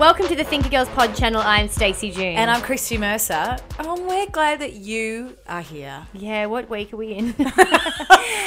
Welcome to the Thinker Girls Pod channel. I'm Stacey June. And I'm Christy Mercer. Oh, we're glad that you are here. yeah. What week are we in?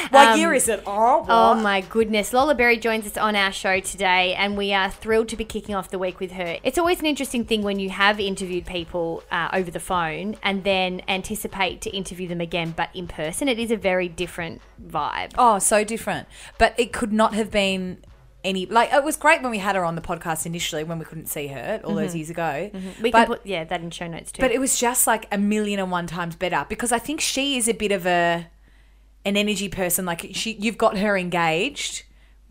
What Um, year is it? Oh, oh my goodness! Lola Berry joins us on our show today, and we are thrilled to be kicking off the week with her. It's always an interesting thing when you have interviewed people uh, over the phone and then anticipate to interview them again, but in person. It is a very different vibe. Oh, so different. But it could not have been any like it was great when we had her on the podcast initially when we couldn't see her all those mm-hmm. years ago. Mm-hmm. We but, can put yeah that in show notes too. but it was just like a million and one times better because I think she is a bit of a an energy person. Like she, you've got her engaged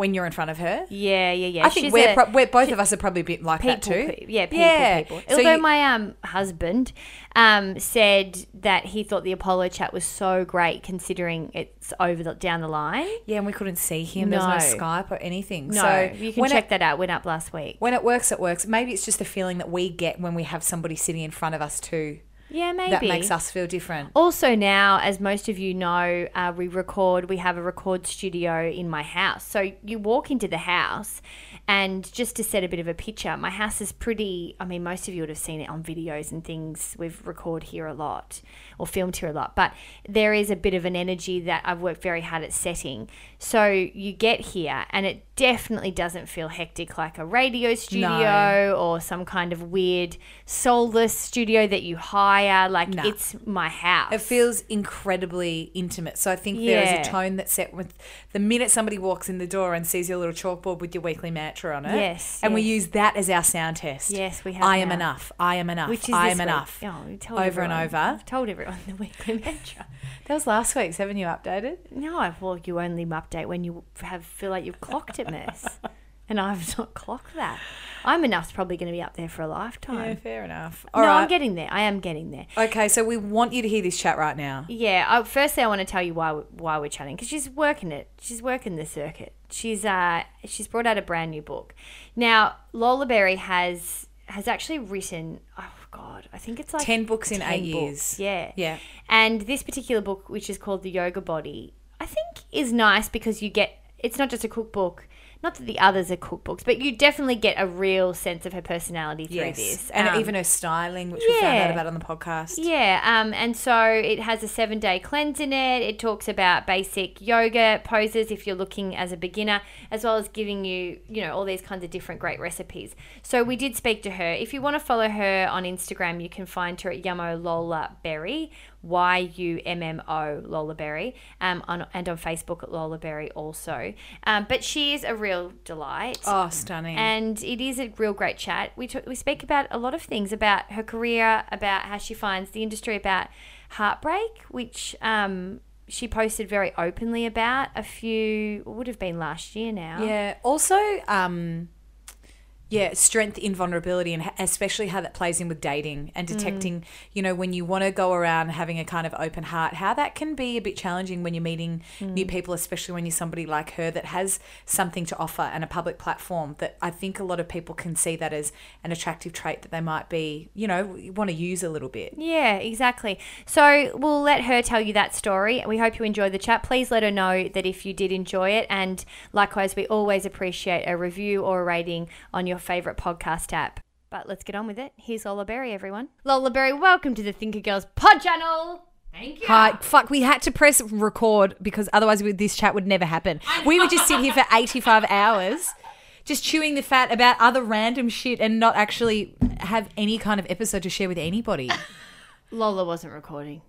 when you're in front of her. yeah, yeah, yeah. I think She's we're, a- pro- we're both of us are probably a bit like people, that too. pe- yeah, people, Yeah. people. So Although you- my um husband um said that he thought the Apollo chat was so great considering it's over the, down the line. Yeah, and we couldn't see him. There was no No. Skype or anything. No, so you can check it, that out. Went up last week. when it works, it works. Maybe it's just the feeling that we get when we have somebody sitting in front of us too. Yeah, maybe That makes us feel different. Also, now, as most of you know, uh, we record, we have a record studio in my house. So you walk into the house, and just to set a bit of a picture, my house is pretty. I mean, most of you would have seen it on videos and things. We've record here a lot or filmed here a lot, but there is a bit of an energy that I've worked very hard at setting. So you get here, and it definitely doesn't feel hectic like a radio studio or some kind of weird soulless studio that you hire. Like No. it's my house. It feels incredibly intimate. So I think there Yeah. is a tone that's set with the minute somebody walks in the door and sees your little chalkboard with your weekly mantra on it. Yes, And we use that as our sound test. Yes, we have I am enough. I am enough. which is I am week. enough. Oh, Over and over. I've told everyone the weekly mantra. That was last week's. Haven't you updated? No, I well, you only update when you have feel like you've clocked it, miss. and I've not clocked that. I'm enough's probably going to be up there for a lifetime. Yeah, fair enough. no, All right. I'm getting there. I am getting there. okay, so we want you to hear this chat right now. Yeah. I, firstly, I want to tell you why why we're chatting because she's working it. She's working the circuit. She's uh she's brought out a brand new book. Now Lola Berry has has actually written. Oh God, I think it's like 10 books in 10 eight books. years. Yeah. Yeah. And this particular book, which is called The Yoga Body, I think is nice because you get it's not just a cookbook. Not that the others are cookbooks, but you definitely get a real sense of her personality through Yes. this. And Um, even her styling, which we found out about on the podcast. yeah, um, and so it has a seven day cleanse in it. It talks about basic yoga poses if you're looking as a beginner, as well as giving you, you know, all these kinds of different great recipes. So we did speak to her. If you want to follow her on Instagram, you can find her at Yummo Lola Berry, Y U M M O Lola Berry, um, on, and on Facebook at Lola Berry also. Um, but she is a real delight. Oh, stunning. And it is a real great chat. We talk, we speak about a lot of things about her career, about how she finds the industry, about heartbreak, which um, she posted very openly about a few would have been last year now. Yeah. Also, um, yeah, strength in vulnerability, and especially how that plays in with dating and mm. detecting, you know, when you want to go around having a kind of open heart, how that can be a bit challenging when you're meeting mm. new people, especially when you're somebody like her that has something to offer and a public platform. That I think a lot of people can see that as an attractive trait that they might be, you know, want to use a little bit. Yeah, exactly. So we'll let her tell you that story. We hope you enjoyed the chat. Please let her know that if you did enjoy it. And likewise, we always appreciate a review or a rating on your favorite podcast app. But let's get on with it. Here's Lola Berry, everyone. Lola Berry, welcome to the Thinker Girls pod channel. Thank you. Hi, fuck, we had to press record because otherwise we- this chat would never happen. We would just sit here for 85 hours just chewing the fat about other random shit and not actually have any kind of episode to share with anybody. Lola wasn't recording.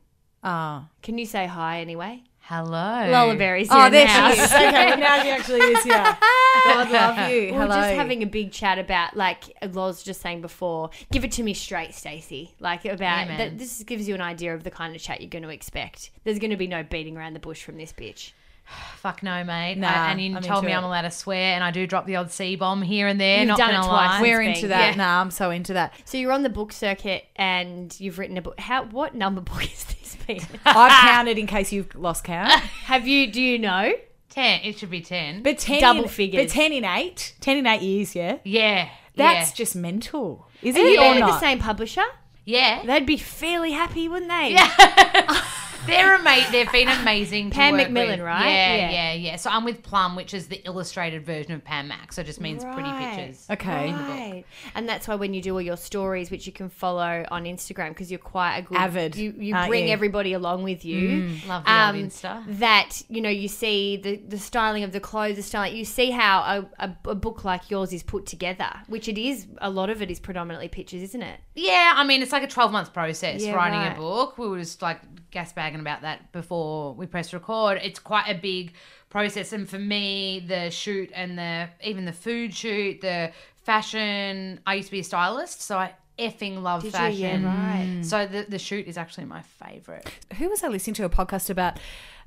Oh. Can you say hi anyway? Hello. Lola Berry's Oh, here there now. she is. Okay, well, now she actually is here. God love you. We Hello. We're just having a big chat about, like Loz just saying before, give it to me straight, Stacey. Like about Yeah, that. This gives you an idea of the kind of chat you're going to expect. There's going to be no beating around the bush from this bitch. Fuck no, mate. Nah, I- and you I'm told me it. I'm allowed to swear, and I do drop the odd C bomb here and there. You've not done it gonna twice. We're into been- that. yeah. Nah, I'm so into that. So you're on the book circuit and you've written a book. How? What number book is this been? I've counted in case you've lost count. Have you? Do you know? ten. It should be ten. But 10 Double in, figures. But 10 in 8. 10 in 8 years, yeah? yeah, That's yeah. just mental. Is Are it you or the same publisher? yeah. They'd be fairly happy, wouldn't they? They're amazing. They've been amazing. To Pan work Macmillan, with. right? Yeah, Yeah. yeah, yeah, So I'm with Plum, which is the illustrated version of Pan Mac. So it just means pretty pictures. Okay. Right. And that's why when you do all your stories, which you can follow on Instagram, because you're quite a good Avid, you, you bring you? everybody along with you. Mm. Love the um, old Insta. That you know, you see the the styling of the clothes, the styling. You see how a, a, a book like yours is put together, which it is. A lot of it is predominantly pictures, isn't it? Yeah, I mean, it's like a 12 month process Yeah, writing right. a book. We were just like gas bagging about that before we press record. It's quite a big process. And for me, the shoot and the even the food shoot, the fashion, I used to be a stylist, so I effing love Did fashion. you? Yeah, right. So the, the shoot is actually my favorite. Who was I listening to a podcast about?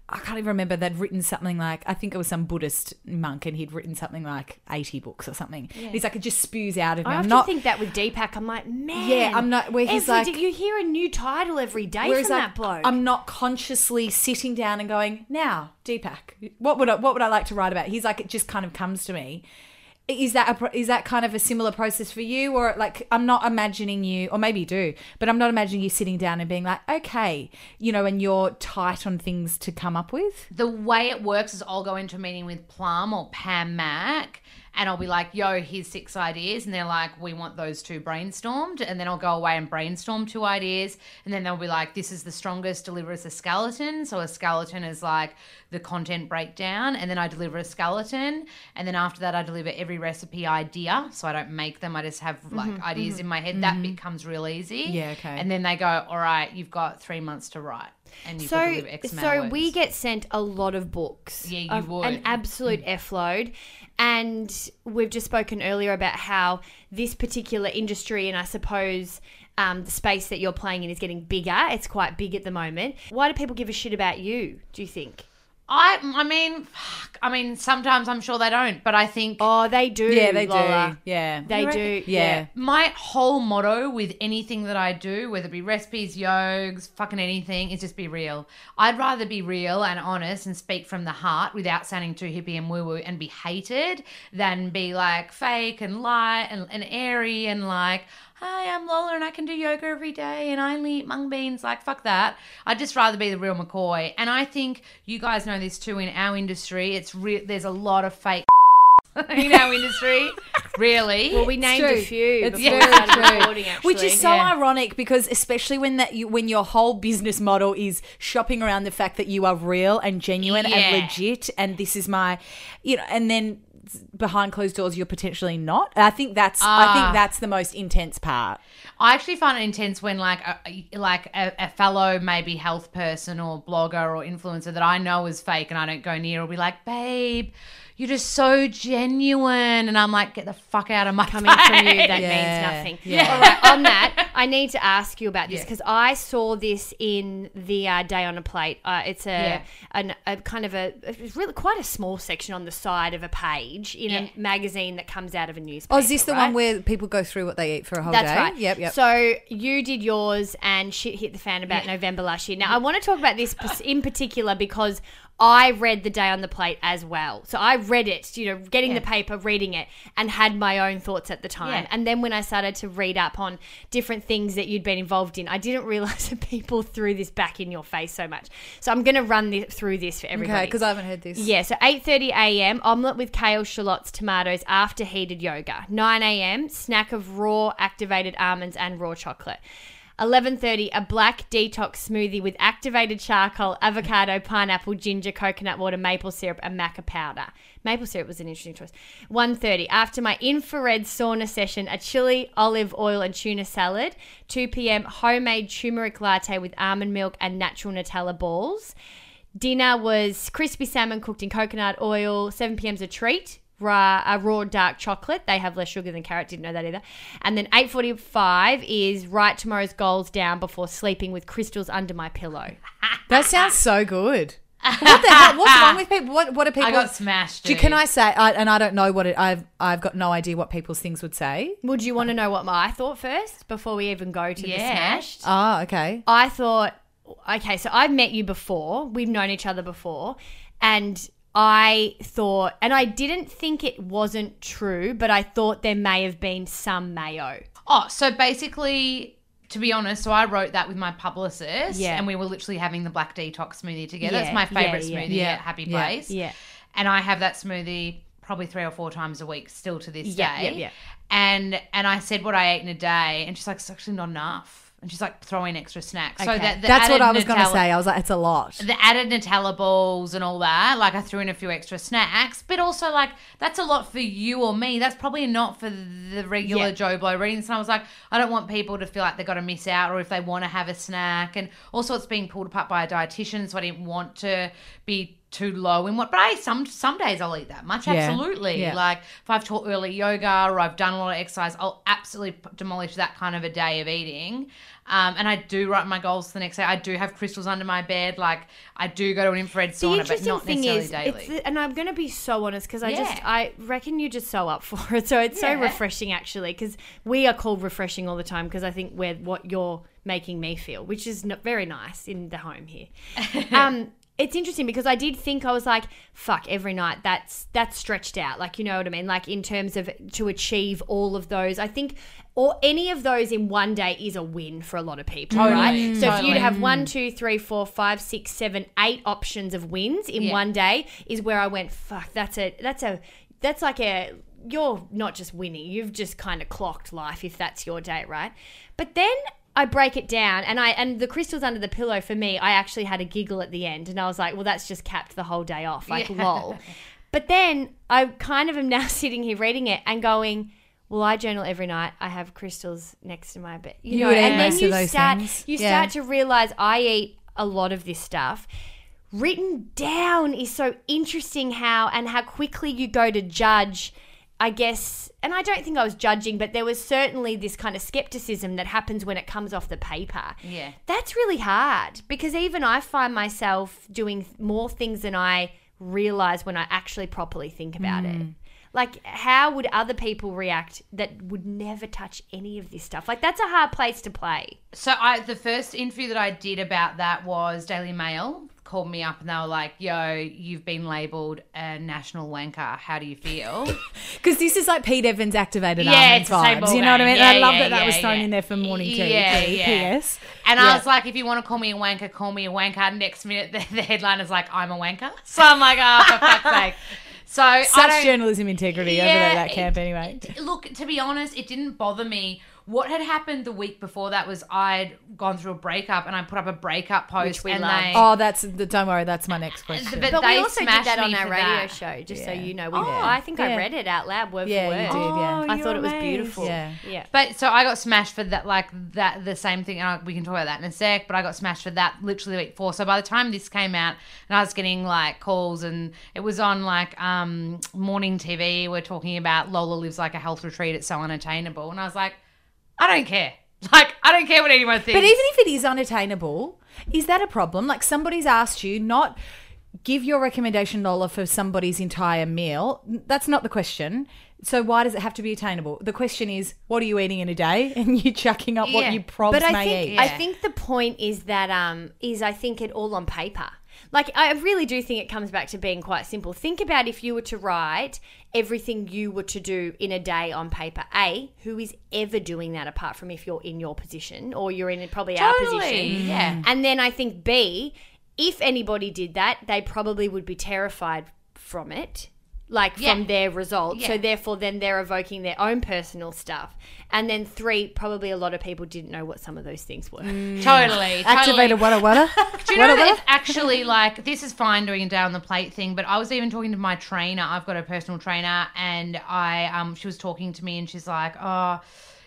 I can't even remember. They'd written something like, I think it was some Buddhist monk, and he'd written something like 80 books or something. He's like, it just spews out of me. I often not. think that with Deepak, I'm like, man. Yeah, I'm not- where he's every like- you hear a new title every day from I, that bloke. I'm not consciously sitting down and going, now, Deepak, what would I, what would I like to write about? He's like, it just kind of comes to me. Is that a, is that kind of a similar process for you, or like I'm not imagining you, or maybe you do, but I'm not imagining you sitting down and being like, okay, you know, and you're tight on things to come up with. the way it works is I'll go into a meeting with Plum or Pan Mac and I'll be like, yo, here's six ideas. And they're like, we want those two brainstormed. And then I'll go away and brainstorm two ideas. And then they'll be like, this is the strongest, deliver us a skeleton. So a skeleton is like the content breakdown. And then I deliver a skeleton. And then after that, I deliver every recipe idea. So I don't make them, I just have like ideas in my head. That becomes real easy. Mm-hmm. Yeah, okay. And then they go, all right, you've got three months to write. And you've so, so we get sent a lot of books. Yeah, you of- would. An absolute F load. And we've just spoken earlier about how this particular industry, and I suppose um, the space that you're playing in is getting bigger. It's quite big at the moment. Why do people give a shit about you, do you think? I I mean, fuck, I mean, sometimes I'm sure they don't, but I think Oh, they do. Yeah, they Lola. do. Yeah, They You do. reckon? Yeah. my whole motto with anything that I do, whether it be recipes, yogs, fucking anything, is just be real. I'd rather be real and honest and speak from the heart without sounding too hippie and woo woo and be hated than be like fake and light and, and airy and like, hi, I'm Lola and I can do yoga every day and I only eat mung beans. Like, fuck that. I'd just rather be the real McCoy. And I think you guys know this too in our industry. It's re- there's a lot of fake in our industry. Really? Well, we named a few It's very true. Which is so Yeah. ironic because especially when that you when your whole business model is shopping around the fact that you are real and genuine Yeah. and legit and this is my you know and then behind closed doors you're potentially not. I think that's I Ah. think that's the most intense part. I actually find it intense when like a, like a, a fellow maybe health person or blogger or influencer that I know is fake and I don't go near will be like, babe, you're just so genuine, and I'm like, get the fuck out of my coming from you that Yeah. means nothing. Yeah. All right, on that, I need to ask you about this Yeah. because I saw this in the uh, Day on a Plate. Uh, it's a, Yeah. an, a kind of a it's really quite a small section on the side of a page in Yeah. a magazine that comes out of a newspaper. Oh, is this the right? one where people go through what they eat for a whole That's day? That's right. Yep, yep. So you did yours, and shit hit the fan about November last year. Now I want to talk about this in particular because I read the day on the plate as well. So I read it, you know, getting the paper, reading it, and had my own thoughts at the time. Yeah. And then when I started to read up on different things that you'd been involved in, I didn't realize that people threw this back in your face so much. So I'm going to run this, through this for everybody. okay, because I haven't heard this. Yeah, so 8:30 a.m. omelette with kale, shallots, tomatoes after heated yoga. 9 a.m. snack of raw activated almonds and raw chocolate. 11:30 a black detox smoothie with activated charcoal, avocado, pineapple, ginger, coconut water, maple syrup and maca powder. Maple syrup was an interesting choice. 1:30 after my infrared sauna session, a chili, olive oil and tuna salad. 2 p.m. homemade turmeric latte with almond milk and natural Nutella balls. Dinner was crispy salmon cooked in coconut oil. 7 p.m.'s a treat. Raw, a raw dark chocolate. They have less sugar than carrot. Didn't know that either. And then 8:45 is write tomorrow's goals down before sleeping with crystals under my pillow. That sounds so good. What the hell? What's wrong with people? What What are people? I got smashed. Do, dude. can I say? I, and I don't know what it. I've I've got no idea what people's things would say. Would you want to know what my I thought first before we even go to the smashed? Ah, okay. I thought, okay, so I've met you before. We've known each other before. And I thought, and I didn't think it wasn't true, but I thought there may have been some mayo. Oh, so basically, to be honest, so I wrote that with my publicist, Yeah. and we were literally having the black detox smoothie together. Yeah, It's my favorite yeah, yeah. smoothie Yeah, at Happy yeah, Place. yeah. and I have that smoothie probably three or four times a week still to this Yeah, day. yeah, yeah. And and I said what I ate in a day, and she's like, it's actually not enough. And she's like, throwing extra snacks. So that That's what I was going to say. I was like, it's a lot. the added Nutella balls and all that, like I threw in a few extra snacks, but also like that's a lot for you or me. That's probably not for the regular Yeah. Joe Blow reading. So I was like, I don't want people to feel like they've got to miss out or if they want to have a snack. And also, it's being pulled apart by a dietitian, so I didn't want to be too low in what. But I some some days I'll eat that much. Yeah. Absolutely. Yeah. Like if I've taught early yoga or I've done a lot of exercise, I'll absolutely demolish that kind of a day of eating. Um, and I do write my goals the next day. I do have crystals under my bed. Like I do go to an infrared The sauna, but interesting not thing necessarily is, daily. it's the, and I'm going to be so honest because I just I reckon you're just so up for it. So it's so refreshing actually because we are called refreshing all the time because I think we're what you're making me feel, which is not very nice in the home here. um, it's interesting because I did think I was like, fuck, every night that's that's stretched out. Like you know what I mean? Like in terms of to achieve all of those, I think. Or any of those in one day is a win for a lot of people, Totally, right? So if you'd have one, mm. two, three, four, five, six, seven, eight options of wins in Yeah. one day, is where I went. Fuck, that's a that's a that's like a you're not just winning, you've just kind of clocked life if that's your day, right? But then I break it down and I and the crystals under the pillow for me, I actually had a giggle at the end and I was like, well that's just capped the whole day off. Like Yeah. lol. But then I kind of am now sitting here reading it and going, well, I journal every night. I have crystals next to my bed. You, know, eat and then most you start things. you Yeah. start to realize I eat a lot of this stuff. Written down is so interesting how and how quickly you go to judge, I guess. And I don't think I was judging, but there was certainly this kind of skepticism that happens when it comes off the paper. Yeah. That's really hard because even I find myself doing more things than I realize when I actually properly think about it. Mm. Like, how would other people react that would never touch any of this stuff? Like, that's a hard place to play. So I the first interview that I did about that was Daily Mail called me up and they were like, "Yo, you've been labelled a national wanker. How do you feel?" Because this is like Pete Evans activated Yeah, it's vibes. You know what I mean? Yeah, I love yeah, that that was thrown yeah. in there for morning tea. Yeah, P- yeah. PS. And Yeah. I was like, if you want to call me a wanker, call me a wanker. Next minute, the, the headline is like, I'm a wanker. So I'm like, oh, for fuck's sake. So Such journalism integrity over Yeah, there, that camp anyway. it- Look, to be honest, it didn't bother me. What had happened the week before that was I'd gone through a breakup and I put up a breakup post we and love. they Oh, that's the, don't worry, that's my next question. But But they we also did smashed that on me our radio that. show, just so you know. We, Oh, I think yeah. I read it out loud, word Yeah, for you word. did, yeah. I thought it was beautiful. Yeah. yeah. But so I got smashed for that, like that, the same thing. And I- we can talk about that in a sec. But I got smashed for that literally the week before. So by the time this came out, and I was getting like calls, and it was on like um morning TV. We're talking about Lola lives like a health retreat. It's so unattainable, and I was like, I don't care. Like I don't care what anyone thinks. But even if it is unattainable, is that a problem? Like somebody's asked you not give your recommendation dollar for somebody's entire meal. That's not the question. So why does it have to be attainable? The question is, what are you eating in a day? And you chucking up Yeah. what you probs But I may think eat. I think the point is that um is I think it all on paper. Like I really do think it comes back to being quite simple. Think about if you were to write everything you were to do in a day on paper. A, who is ever doing that apart from if you're in your position or you're in probably our Totally, position. yeah. And then I think B, if anybody did that, they probably would be terrified from it. Like Yeah. from their results. So therefore, then they're evoking their own personal stuff. And then three, probably a lot of people didn't know what some of those things were. Mm. Totally. Activated totally. wada wada. Do you know that it's actually like this is fine doing a down the plate thing, but I was even talking to my trainer. I've got a personal trainer, and I um she was talking to me, and she's like, oh.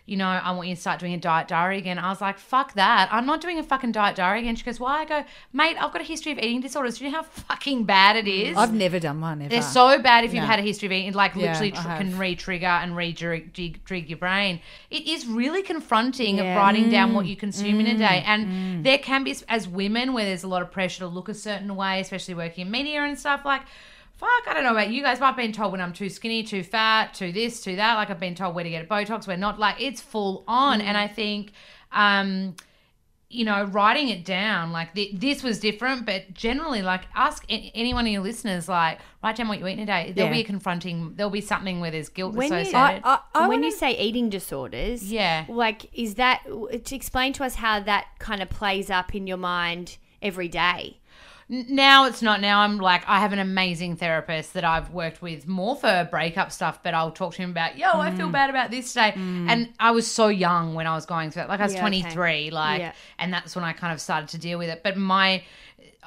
You know, I want you to start doing a diet diary again. I was like, fuck that. I'm not doing a fucking diet diary again. She goes, why? I go, mate, I've got a history of eating disorders. Do you know how fucking bad it is? I've never done one ever. They're so bad if you've No. had a history of eating, like Yeah, literally tr- can re-trigger and re-jig your brain. It is really confronting Yeah. of writing down Mm. what you consume in a day. And there can be, as women, where there's a lot of pressure to look a certain way, especially working in media and stuff like, fuck, I don't know about you guys, but I've been told when I'm too skinny, too fat, too this, too that. Like I've been told where to get a Botox, where not. Like it's full on. And I think, um, you know, writing it down, like th- this was different, but generally, like ask a- any one of your listeners, like write down what you eat in a day. There'll Yeah. be a confronting, there'll be something where there's guilt When you- associated. I, I, I when you wanna- say eating disorders, Yeah. like is that to explain to us how that kind of plays up in your mind every day? Now it's not. Now I'm like, I have an amazing therapist that I've worked with more for breakup stuff, but I'll talk to him about, yo, I Mm. feel bad about this day. And I was so young when I was going through it. Like I was Yeah, okay. 23, like, Yeah. and that's when I kind of started to deal with it. But my,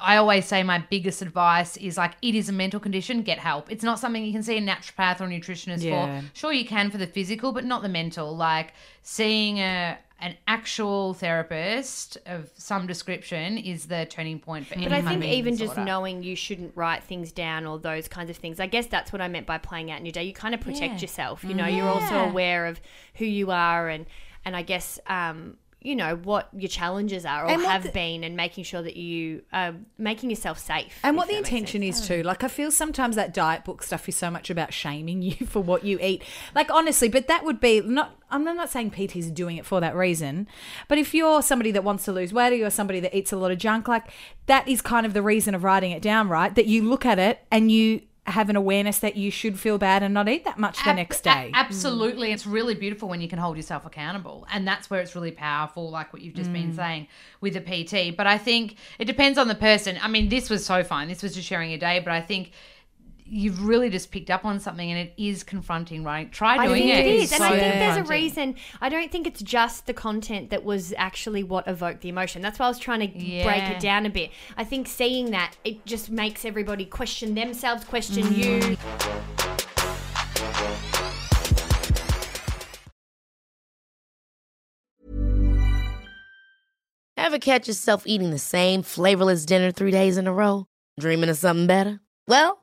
I always say my biggest advice is like, it is a mental condition, get help. It's not something you can see a naturopath or a nutritionist Yeah. for. Sure, you can for the physical, but not the mental. Like seeing a, an actual therapist of some description is the turning point for any But I think even just knowing you shouldn't write things down or those kinds of things, I guess that's what I meant by playing out in your day. You kind of protect Yeah. yourself. You know, you're also aware of who you are and and I guess um, you know what your challenges are or And have the- been, and making sure that you are making yourself safe. And what the intention is too. Like I feel sometimes that diet book stuff is so much about shaming you for what you eat. Like honestly, but that would be not I'm not saying PTs are doing it for that reason. But if you're somebody that wants to lose weight or you're somebody that eats a lot of junk, like that is kind of the reason of writing it down, right? That you look at it and you have an awareness that you should feel bad and not eat that much the Ab- next a- day. absolutely. It's really beautiful when you can hold yourself accountable. And that's where it's really powerful, like what you've just Mm. been saying with the PT. But I think it depends on the person. I mean, this was so fine. This was just sharing a day, but I think you've really just picked up on something and it is confronting, right? Try I doing think it. it It's and so I think there's a reason. I don't think it's just the content that was actually what evoked the emotion. That's why I was trying to break it down a bit. I think seeing that it just makes everybody question themselves, question Mm. you. Ever catch yourself eating the same flavorless dinner three days in a row? Dreaming of something better? Well,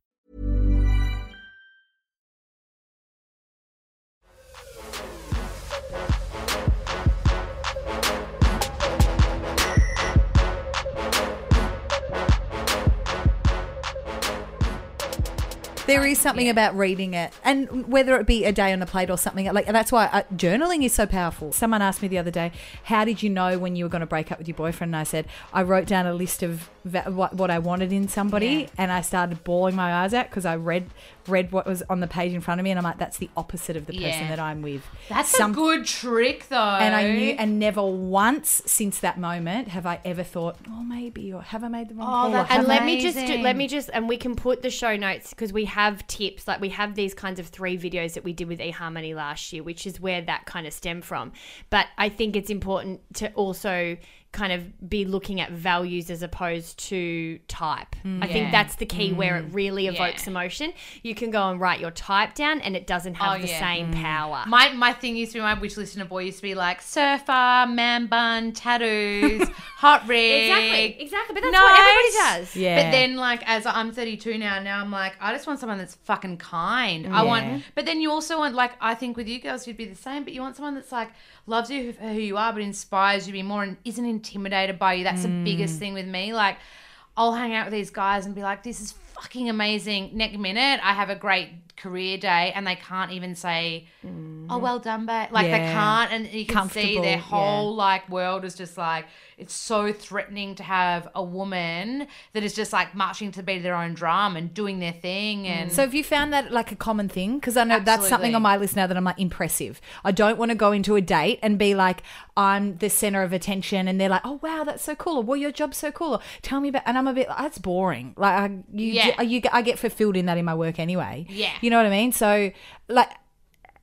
There is something about reading it, and whether it be a day on a plate or something like that's why uh, journaling is so powerful. Someone asked me the other day, "How did you know when you were going to break up with your boyfriend?" And I said, "I wrote down a list of va- what, what I wanted in somebody, and I started bawling my eyes out because I read read what was on the page in front of me, and I'm like, that's the opposite of the person Yeah. that I'm with." That's Some- a good trick, though. And I knew, and never once since that moment have I ever thought, "Oh, maybe," or "Have I made the wrong Oh, call?" or that's have And I- let me just do, Amazing. let me just and we can put the show notes because we have tips like we have these kinds of three videos that we did with eHarmony last year, which is where that kind of stemmed from. But I think it's important to also kind of be looking at values as opposed to type. I think that's the key where it mm. really evokes Yeah. emotion. You can go and write your type down and it doesn't have Oh, the yeah. same mm. power. My my thing used to be my wish list in a boy used to be like surfer, man bun, tattoos, hot rig. Exactly, exactly. But that's what everybody does. Yeah. But then, like, as I'm 32 now, now I'm like, I just want someone that's fucking kind. I want, but then you also want, like, I think with you girls, you'd be the same, but you want someone that's like, loves you for who you are, but inspires you to be more and isn't intimidated by you. That's the biggest mm. thing with me. Like, I'll hang out with these guys and be like, this is fucking amazing. Next minute, I have a great career day and they can't even say, oh, mm-hmm. well done, babe. Like, they can't. And you can see their yeah. whole like world is just like it's so threatening to have a woman that is just like marching to the beat of their own drum and doing their thing and mm. So have you found that like a common thing? Because I know that's something on my list now that I'm like impressive. I don't want to go into a date and be like I'm the center of attention, and they're like, oh wow, that's so cool. Or well, your job's so cool. Or tell me about, and I'm a bit that's boring. Like I, you, Yeah. you, I get fulfilled in that in my work anyway. Yeah. you know what I mean. So like.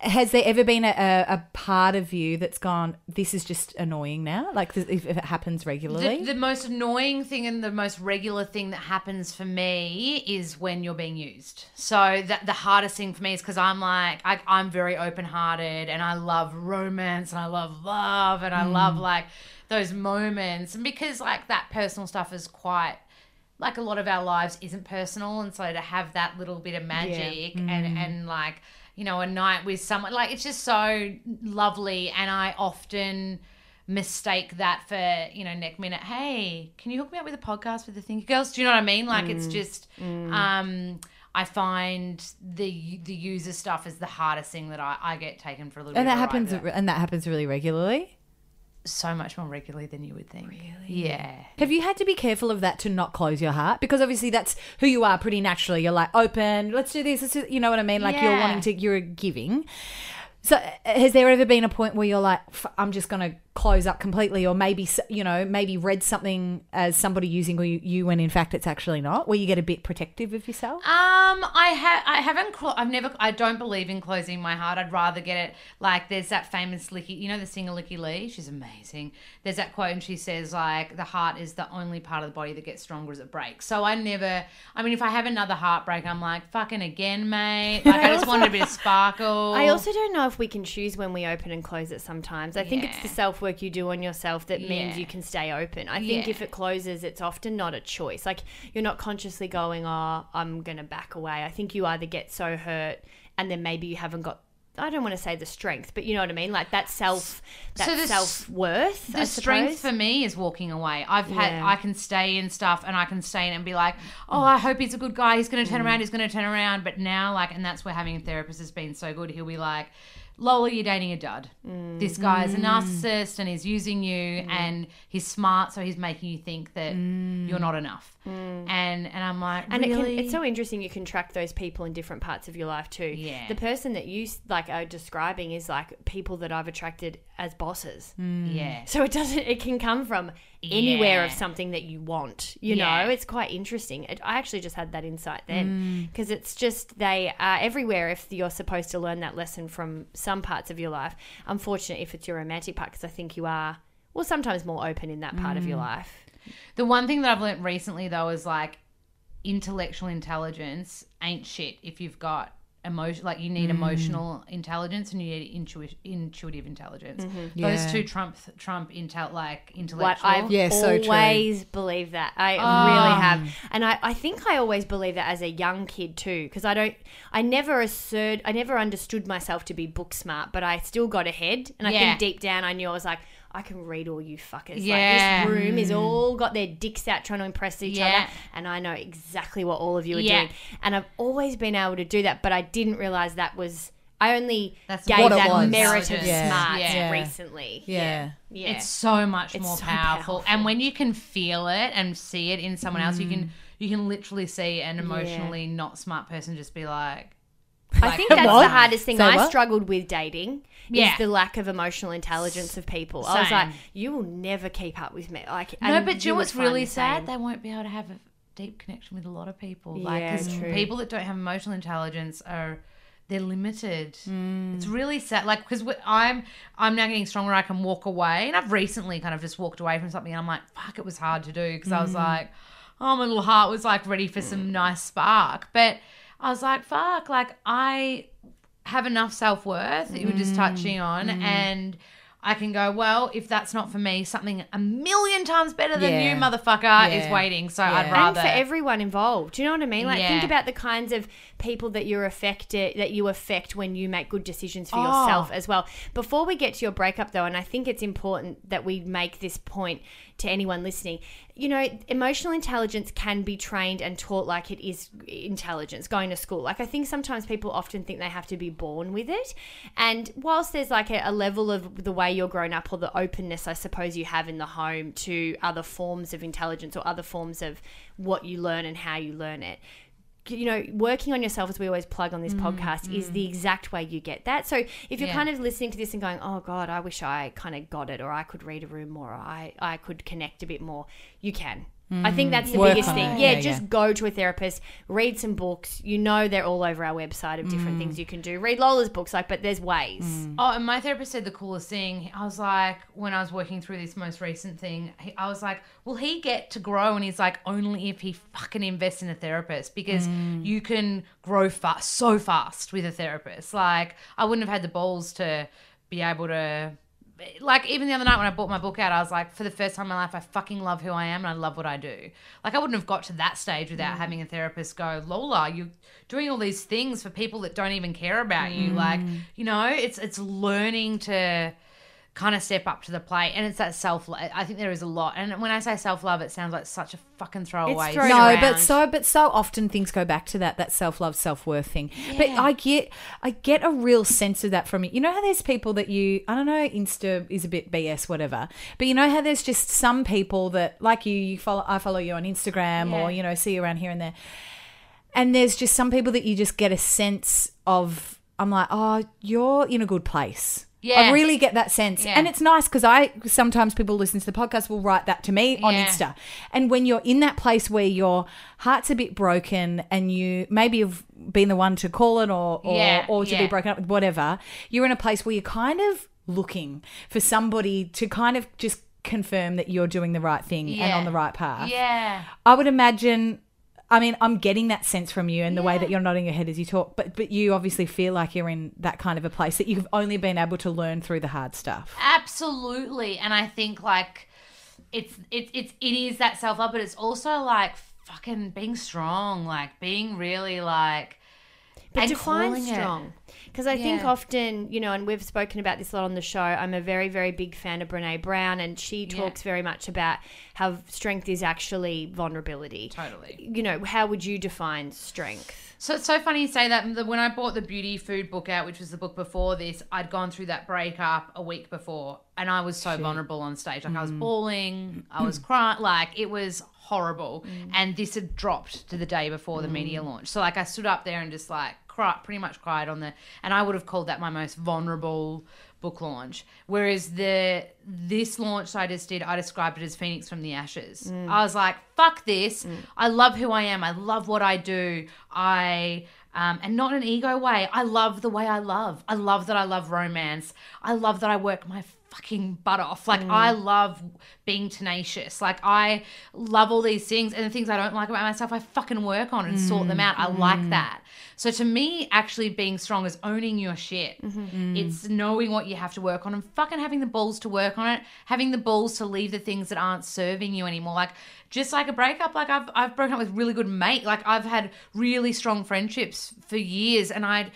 Has there ever been a, a, part of you that's gone, this is just annoying now? Like, if, if it happens regularly? the, the most annoying thing and the most regular thing that happens for me is when you're being used. So that the hardest thing for me is because I'm like I, I'm very open hearted and I love romance and I love love and I love mm. like those moments and because like that personal stuff is quite like a lot of our lives isn't personal and so to have that little bit of magic mm. and and like you know a night with someone like it's just so lovely and i often mistake that for you know next minute hey can you hook me up with a podcast with the thinker girls? Do you know what i mean? Like it's mm. just mm. um I find the the user stuff is the hardest thing that I, I get taken for a little and bit that happens, and that happens really regularly. So much more regularly than you would think. Really? Yeah. Have you had to be careful of that to not close your heart? Because obviously that's who you are pretty naturally. You're like open, let's do this, let's do, you know what I mean? Like you're wanting to, you're giving. So uh, has there ever been a point where you're like, I'm just going to close up completely, or maybe you know, maybe read something as somebody using you, you when in fact it's actually not, where you get a bit protective of yourself? Um, I have, I haven't, clo- I've never, I don't believe in closing my heart. I'd rather get it like there's that famous Lykke, you know, the singer Lykke Li. She's amazing. There's that quote, and she says like the heart is the only part of the body that gets stronger as it breaks. So I never, I mean, if I have another heartbreak, I'm like fucking again, mate. Like I just wanted a bit of sparkle. I also don't know if we can choose when we open and close it sometimes. I think it's the self work you do on yourself that means Yeah. you can stay open. I think Yeah. if it closes, it's often not a choice. Like you're not consciously going, oh, I'm going to back away. I think you either get so hurt and then maybe you haven't got. I don't want to say the strength, but you know what I mean, like that self, that so self worth. the strength for me is walking away. I've had Yeah. I can stay in stuff and I can stay in and be like, oh, I hope he's a good guy. He's going to turn mm. around. He's going to turn around. But now, like, and that's where having a therapist has been so good. He'll be like, Lola, you're dating a dud. This guy is a mm. narcissist and he's using you and he's smart, so he's making you think that mm. you're not enough. Mm. And and I'm like, And it can, it's so interesting you can track those people in different parts of your life too. Yeah. The person that you like are describing is like people that I've attracted as bosses. Mm. Mm. yeah. So it doesn't. It can come from anywhere of something that you want. You Yeah. know, it's quite interesting. It, I actually just had that insight then because it's just they are everywhere. If you're supposed to learn that lesson from some parts of your life, unfortunately, if it's your romantic part, because I think you are well sometimes more open in that part of your life. The one thing that I've learned recently though is like intellectual intelligence ain't shit if you've got emotion like you Mm. need emotional intelligence and you need intuitive intuitive intelligence. Those Yeah. two trump trump intel like What intellectual. I've Yeah, so true. always believed that. I really have. And I, I think I always believed that as a young kid too. Because I don't, I never assert, I never understood myself to be book smart, but I still got ahead. And I Yeah. think deep down I knew I was like, I can read all you fuckers. Yeah. Like this room is all got their dicks out trying to impress each Yeah. other. And I know exactly what all of you are Yeah. doing. And I've always been able to do that, but I didn't realize that was. I only That's gave that was. merit of Yeah. smarts Yeah. recently. Yeah. Yeah. It's so much It's more so powerful. powerful. And when you can feel it and see it in someone else, you Mm. can you can literally see an emotionally not smart person just be like I think that's What? the hardest thing Say I what? struggled with dating. Yeah. Is the lack of emotional intelligence of people. I was like, you will never keep up with me. Like, No, but you know what's really sad? They won't be able to have a deep connection with a lot of people. Like, Yeah, 'cause true. people that don't have emotional intelligence are they're limited. Mm. It's really sad. Like because I'm I'm now getting stronger. I can walk away, and I've recently kind of just walked away from something. And I'm like, fuck, it was hard to do because I Mm. was like, oh, my little heart was like ready for some nice spark, but I was like, fuck, like I have enough self worth that you were just Mm. touching on, and I can go, well, if that's not for me, something a million times better than Yeah. you, motherfucker, is waiting. So Yeah. I'd rather. and for everyone involved. Do you know what I mean? Like, think about the kinds of people that you're affected, that you affect when you make good decisions for Oh. yourself as well. Before we get to your breakup, though, and I think it's important that we make this point to anyone listening. You know, emotional intelligence can be trained and taught like it is intelligence going to school. Like, I think sometimes people often think they have to be born with it. And whilst there's like a, a level of the way you're grown up or the openness, I suppose, you have in the home to other forms of intelligence or other forms of what you learn and how you learn it you know, working on yourself, as we always plug on this mm, podcast, is mm. the exact way you get that. So if you're Yeah. kind of listening to this and going, oh God, I wish I kind of got it, or I could read a room more, or I, I could connect a bit more, you can. I think that's the biggest thing. Yeah, Yeah, just yeah. go to a therapist, read some books. You know they're all over our website of different things you can do. Read Lola's books, like, but there's ways. Oh, and my therapist said the coolest thing. I was like, when I was working through this most recent thing, I was like, will he get to grow? And he's like, only if he fucking invests in a therapist because you can grow fast, so fast with a therapist. Like, I wouldn't have had the balls to be able to. Like even the other night when I bought my book out, I was like, for the first time in my life, I fucking love who I am and I love what I do. Like I wouldn't have got to that stage without mm. having a therapist go, Lola, you're doing all these things for people that don't even care about you. Like, mm. you know, it's it's learning to kind of step up to the plate, and it's that self. I think there is a lot, and when I say self love, it sounds like such a fucking throwaway. no, around. but so but so often things go back to that that self love, self worth thing. But I get I get a real sense of that from you. You know how there's people that you I don't know, Insta is a bit BS, whatever. But you know how there's just some people that like you, you follow I follow you on Instagram or, you know, see you around here and there. And there's just some people that you just get a sense of I'm like, oh, you're in a good place. I really get that sense. Yeah. And it's nice because I sometimes people listen to the podcast will write that to me on Yeah. Insta. And when you're in that place where your heart's a bit broken and you maybe have been the one to call it or or, Yeah, or to be yeah. broken up with whatever, you're in a place where you're kind of looking for somebody to kind of just confirm that you're doing the right thing and Yeah. on the right path. yeah. I would imagine I mean, I'm getting that sense from you and the way that you're nodding your head as you talk, but but you obviously feel like you're in that kind of a place that you've only been able to learn through the hard stuff. Absolutely, and I think like it's it's it's it is that self love, but it's also like fucking being strong, like being really like. But and define calling it. Strong. Because I think often, you know, and we've spoken about this a lot on the show. I'm a very, very big fan of Brene Brown, and she talks very much about how strength is actually vulnerability. Totally. You know, how would you define strength? So it's so funny you say that. When I bought the beauty food book out, which was the book before this, I'd gone through that breakup a week before, and I was so vulnerable on stage. Like I was mm. bawling, I was crying, like it was horrible. Mm. And this had dropped to the day before the mm. media launch. So like I stood up there and just like cried, pretty much cried on the, and I would have called that my most vulnerable book launch. Whereas the this launch I just did, I described it as Phoenix from the Ashes. Mm. I was like, fuck this. Mm. I love who I am. I love what I do. I um, and not in an ego way. I love the way I love. I love that I love romance. I love that I work my fucking butt off. Like mm. I love being tenacious. Like I love all these things and the things I don't like about myself, I fucking work on and sort them out. I like that. So to me, actually being strong is owning your shit. Mm-hmm. Mm. It's knowing what you have to work on and fucking having the balls to work on it, having the balls to leave the things that aren't serving you anymore. Like just like a breakup, like I've I've broken up with really good mate. Like I've had really strong friendships for years and I'd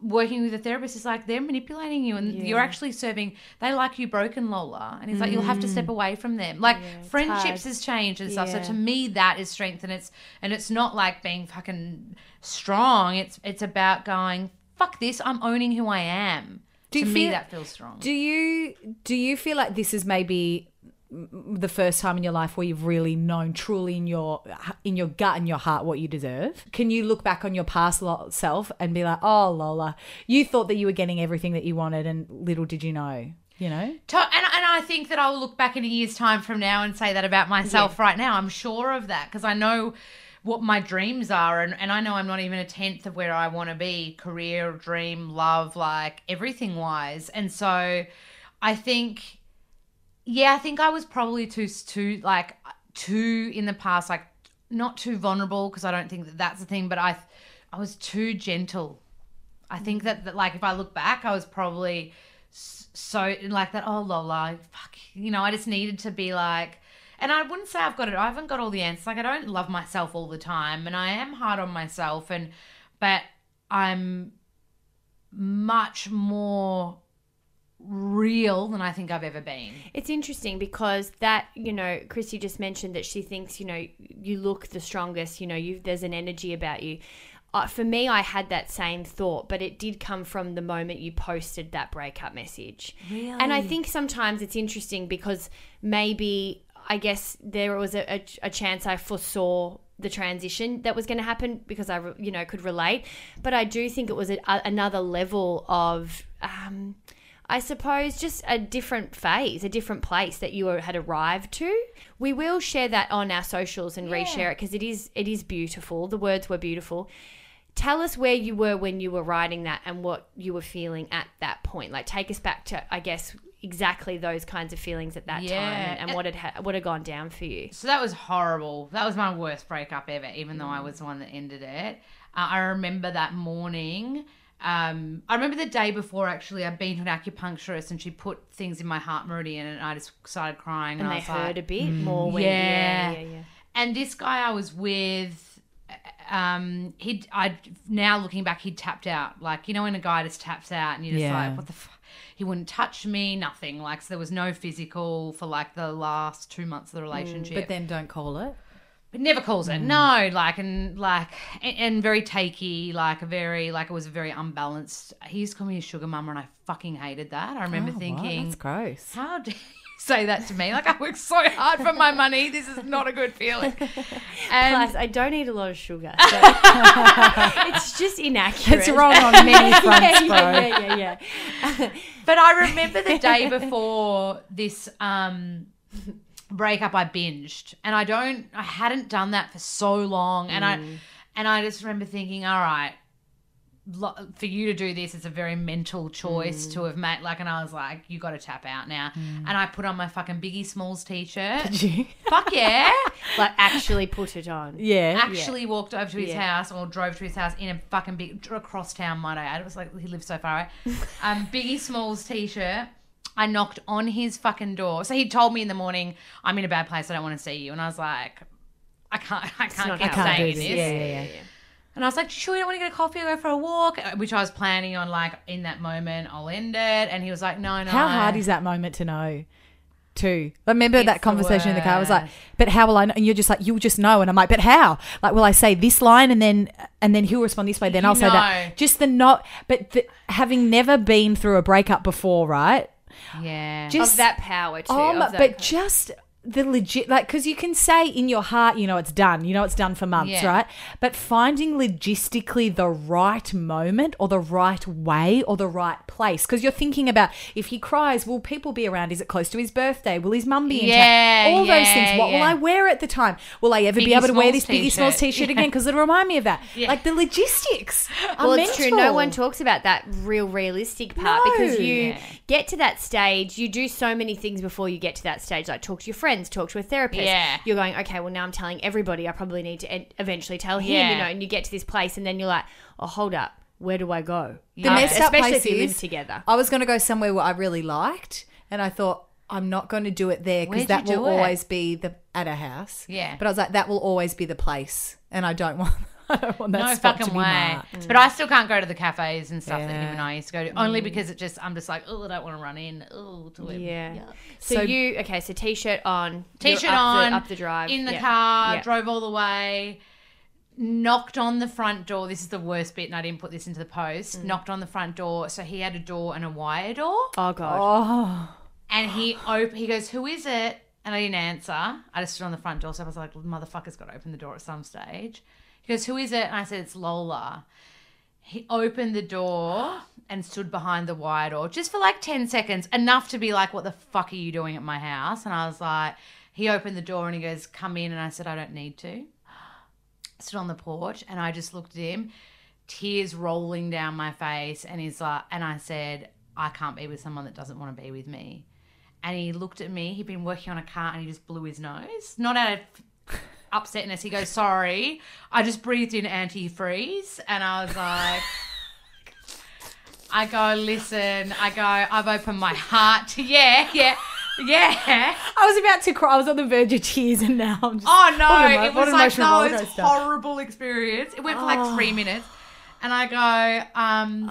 working with a therapist is like they're manipulating you and you're actually serving they like you broken Lola. And he's like you'll have to step mm. away from them. Like friendships has changed and stuff so to me that is strength and it's and it's not like being fucking strong it's it's about going fuck this I'm owning who I am Do to you me feel- that feels strong Do you do you feel like this is maybe the first time in your life where you've really known truly in your in your gut and your heart what you deserve? Can you look back on your past self and be like, "Oh, Lola, you thought that you were getting everything that you wanted, and little did you know." You know, To- and, and I think that I'll look back in a year's time from now and say that about myself right now. I'm sure of that because I know what my dreams are and, and I know I'm not even a tenth of where I want to be career dream love like everything wise. And so I think yeah I think I was probably too too like too in the past like not too vulnerable because I don't think that that's the thing but I I was too gentle. I think that, that like if I look back I was probably so like that oh Lola fuck you know I just needed to be like and I wouldn't say I've got it. I haven't got all the answers. Like I don't love myself all the time, and I am hard on myself. And but I'm much more real than I think I've ever been. It's interesting because that, you know, Chrissy just mentioned that she thinks, you know, you look the strongest, you know, you there's an energy about you. Uh, for me, I had that same thought, but it did come from the moment you posted that breakup message. Really? And I think sometimes it's interesting because maybe, I guess, there was a, a, a chance I foresaw the transition that was going to happen because I, you know, could relate. But I do think it was a, another level of. Um, I suppose just a different phase, a different place that you had arrived to. We will share that on our socials and reshare it because it is it is beautiful. The words were beautiful. Tell us where you were when you were writing that and what you were feeling at that point. Like take us back to I guess exactly those kinds of feelings at that time Yeah. and, and what had ha- what had gone down for you. So that was horrible. That was my worst breakup ever, even though I was the one that ended it. Uh, I remember that morning. Um, I remember the day before actually. I'd been to an acupuncturist and she put things in my heart meridian, and I just started crying. And I they was heard like, a bit more when yeah. yeah, yeah, yeah. And this guy I was with, um, he I now looking back, he tapped out. Like you know when a guy just taps out and you're just Yeah. like, what the. F-? He wouldn't touch me, nothing. Like so there was no physical for like the last two months of the relationship But then don't call it. but never calls it. Mm. No, like and like and, and very takey, like a very like it was very unbalanced. He used to call me a sugar mama, and I fucking hated that. I remember Oh, thinking, That's gross. how dare say that to me? Like I work so hard for my money. This is not a good feeling. And Plus, I don't eat a lot of sugar. So it's just inaccurate. It's wrong on many fronts, bro. yeah, yeah, yeah, yeah. but I remember the day before this um breakup I binged and I don't I hadn't done that for so long and I and I just remember thinking all right for you to do this it's a very mental choice to have made like and I was like you got to tap out now and I put on my fucking Biggie Smalls t-shirt Did you? fuck yeah Like actually put it on. Yeah. actually walked over to his Yeah. house or drove to his house in a fucking big across town might I add. It was like he lived so far away. Um, Biggie Smalls t-shirt. I knocked on his fucking door. So he told me in the morning, "I'm in a bad place. I don't want to see you." And I was like, "I can't. I can't not keep happening. can't in this. this." Yeah, yeah, yeah. And I was like, "Sure, you don't want to get a coffee or go for a walk?" Uh, Which I was planning on, like in that moment, I'll end it. And he was like, "No, no." How hard is that moment to know? Too. I remember It's that the conversation in the car. I was like, "But how will I know?" And you're just like, "You'll just know." And I'm like, "But how? Like, will I say this line and then and then he'll respond this way? Then You I'll say that." Just the not. But the, having never been through a breakup before, right? Yeah. Just of that power too. That but kind- just the legit, like, because you can say in your heart, you know, it's done. You know, it's done for months, Yeah. right? But finding logistically the right moment or the right way or the right place, because you're thinking about if he cries, will people be around? Is it close to his birthday? Will his mum be in Yeah, town? All those things. What will. I wear at the time? Will I ever be able to wear this Biggie Smalls t-shirt. again? Because it'll remind me of that. Yeah. Like the logistics. well, it's true. No one talks about that real realistic part No. because you Yeah. get to that stage. You do so many things before you get to that stage, like talk to your friends, talk to a therapist. Yeah. You're going, okay, well now I'm telling everybody. I probably need to ed- eventually tell him, Yeah. you know. And you get to this place, and then you're like, oh, hold up, where do I go? The messed up especially place if you live is, together. I was going to go somewhere where I really liked, and I thought I'm not going to do it there because that will do it? always be the at a house. Yeah. but I was like, that will always be the place, and I don't want. I don't want that no spot fucking to be way. marked. But I still can't go to the cafes and stuff that him and I used to go to, only because it just I'm just like, oh, I don't want to run in. Oh, to him. Yeah. So, So- you okay? So t-shirt on, you're T-shirt up on, the, up the drive in the Yeah. car, Yeah. drove all the way, knocked on the front door. This is the worst bit, and I didn't put this into the post. Mm. Knocked on the front door, so he had a door and a wire door, Oh god. Oh, and he op- He goes, "Who is it?" And I didn't answer. I just stood on the front door, so I was like, "Motherfucker's got to open the door at some stage." He goes, "Who is it?" And I said, "It's Lola." He opened the door and stood behind the wire door just for like 10 seconds, enough to be like, What the fuck are you doing at my house? And I was like, He opened the door and he goes, Come in. And I said, I don't need to. stood on the porch, and I just looked at him, tears rolling down my face, and he's like, and I said, I can't be with someone that doesn't want to be with me. And he looked at me. He'd been working on a car, and he just blew his nose, not out of upsetness. He goes, "Sorry, I just breathed in antifreeze," and I was like. I go, listen, I go, I've opened my heart to, yeah, yeah, yeah. I was about to cry. I was on the verge of tears, and now I'm just. Oh no, What an emo- it was like emotional the roller most horrible experience. It went for like three minutes. And I go, um,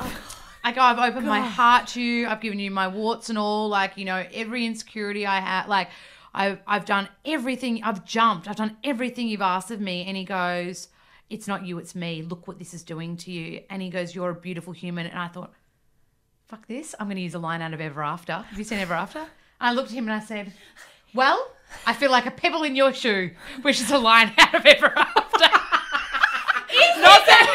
I go, I've opened my heart to you. I've given you my warts and all, like, you know, every insecurity I had. Like, I've, I've done everything. I've jumped. I've done everything you've asked of me. And he goes, It's not you, it's me. Look what this is doing to you. And he goes, You're a beautiful human. And I thought, Fuck this. I'm going to use a line out of Ever After. Have you seen Ever After? And I looked at him and I said, Well, I feel like a pebble in your shoe, which is a line out of Ever After. Not that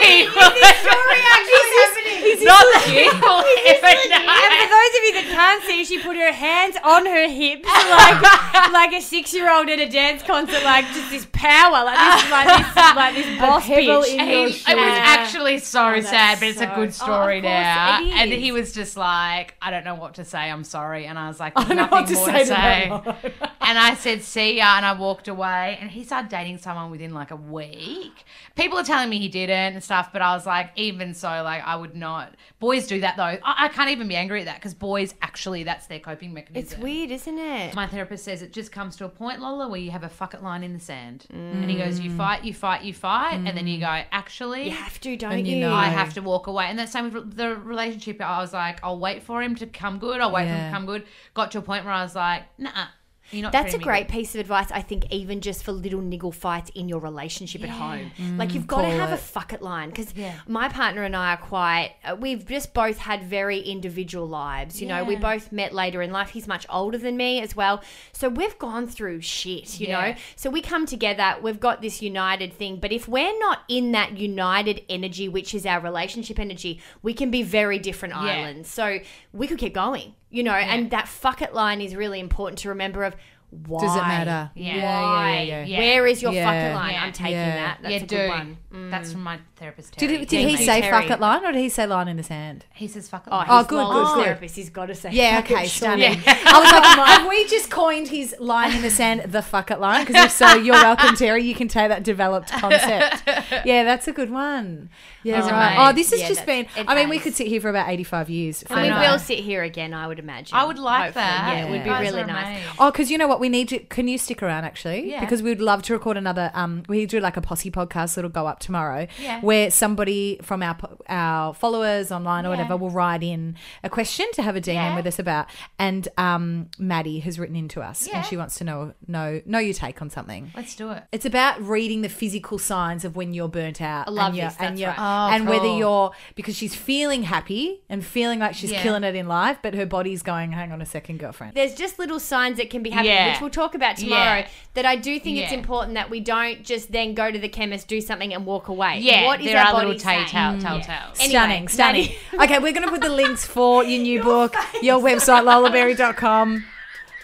he Not that he will And for those of you that can't see, she put her hands on her hips like like a six year old at a dance concert, like just this power, like this like this like this boss pebble bitch. in your he- shoe. it was actually so that's sad, but oh, it's a so- good Oh, story of course now. it And is. he was just like, I don't know what to say. I'm sorry. And I was like, I There's don't know nothing what to more say to to say. and I said, see ya. And I walked away. And he started dating someone within like a week. People are telling me he didn't and stuff, but I was like, even so, like, I would not. Boys do that though. I, I can't even be angry at that because boys actually, that's their coping mechanism. It's weird, isn't it? My therapist says it just comes to a point, Lola, where you have a fuck it line in the sand. Mm. And he goes, You fight, you fight, you fight. And then you go, Actually, You have to, don't you you? know. I have to walk away. And that's same with the relationship. I was like, I'll wait for him to come good. I'll wait for him to come good. Got to a point where I was like, Nah, you're not. That's a great piece of advice, I think, even just for little niggle fights in your relationship at home. like, you've got to have a fuck it line because Yeah. my partner and I are quite, uh, we've just both had very individual lives. You know, we both met later in life. He's much older than me as well. So we've gone through shit, you Yeah. know? So we come together, we've got this united thing. But if we're not in that united energy, which is our relationship energy, we can be very different Yeah. islands. So we could keep going, you know? And that fuck it line is really important to remember of why. Does it matter? Yeah. yeah, yeah, Why? yeah. Yeah. Where is your Yeah. fuck it line? Yeah. I'm taking Yeah. that. That's yeah, a do. good one. That's mm. from my therapist. Did, Terry. he, did he Thank say Terry. fuck it line or did he say line in the sand? He says fuck it. Oh, line. Oh, he's good, good, as good. therapist. He's got to say. Yeah, fuck okay, stunning. stunning. I was like, have we just coined his line in the sand the fuck it line? Because if so, you're welcome, Terry. You can take that developed concept. Yeah, that's a good one. Yeah, Isn't right. it? Oh, this has Yeah, just been. that's- I mean, we could sit here for about 85 years. And we will sit here again, I would imagine. I would like that. Yeah, it would be really nice. Oh, because you know what? We need to. Can you stick around actually? Yeah. Because we'd love to record another. Um, we do like a posse podcast that'll go up tomorrow. Yeah. Where somebody from our our followers online or Yeah. whatever will write in a question to have a DM Yeah. with us about. And um, Maddie has written into us, Yeah. and she wants to know know know your take on something. Let's do it. It's about reading the physical signs of when you're burnt out. I love and you're, this, and that's you're, right. Oh, and whether cool. you're because she's feeling happy and feeling like she's Yeah. killing it in life, but her body's going, "Hang on a second, girlfriend." There's just little signs that can be happening, Yeah. which we'll talk about tomorrow. Yeah. That I do think it's important that we don't just then go to the chemist, do something, and walk away. Yeah, what is there our are body little tell saying? tell telltales. Anyway, stunning, stunning. Okay, we're going to put the links for your new book, your website, lolaberry.com.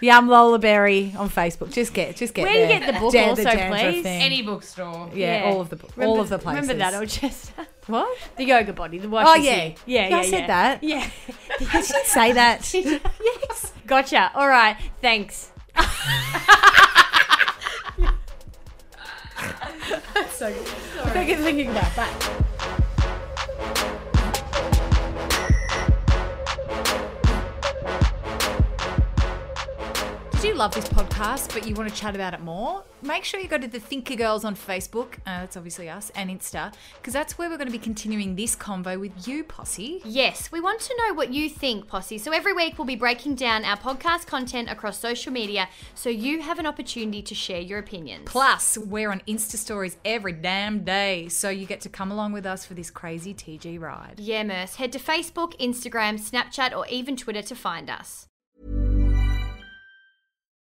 Yum Lolaberry on Facebook. Just get, just get. Where do you get the book Dan- also, dandruff please? thing. Any bookstore. yeah, all of the, all of the places. Remember that, or just what? the yoga body, the wash. Oh yeah, yeah, yeah. yeah. I said yeah. that. Yeah, Did she say that? yes. gotcha. All right, thanks. So good. thinking about that. Love this podcast, but you want to chat about it more? Make sure you go to the Thinker Girls on Facebook, uh, that's obviously us, and Insta, because that's where we're going to be continuing this convo with you, Posse. Yes, we want to know what you think, Posse. So every week we'll be breaking down our podcast content across social media so you have an opportunity to share your opinions. Plus, we're on Insta stories every damn day, so you get to come along with us for this crazy TG ride. Yeah, Merce. Head to Facebook, Instagram, Snapchat, or even Twitter to find us.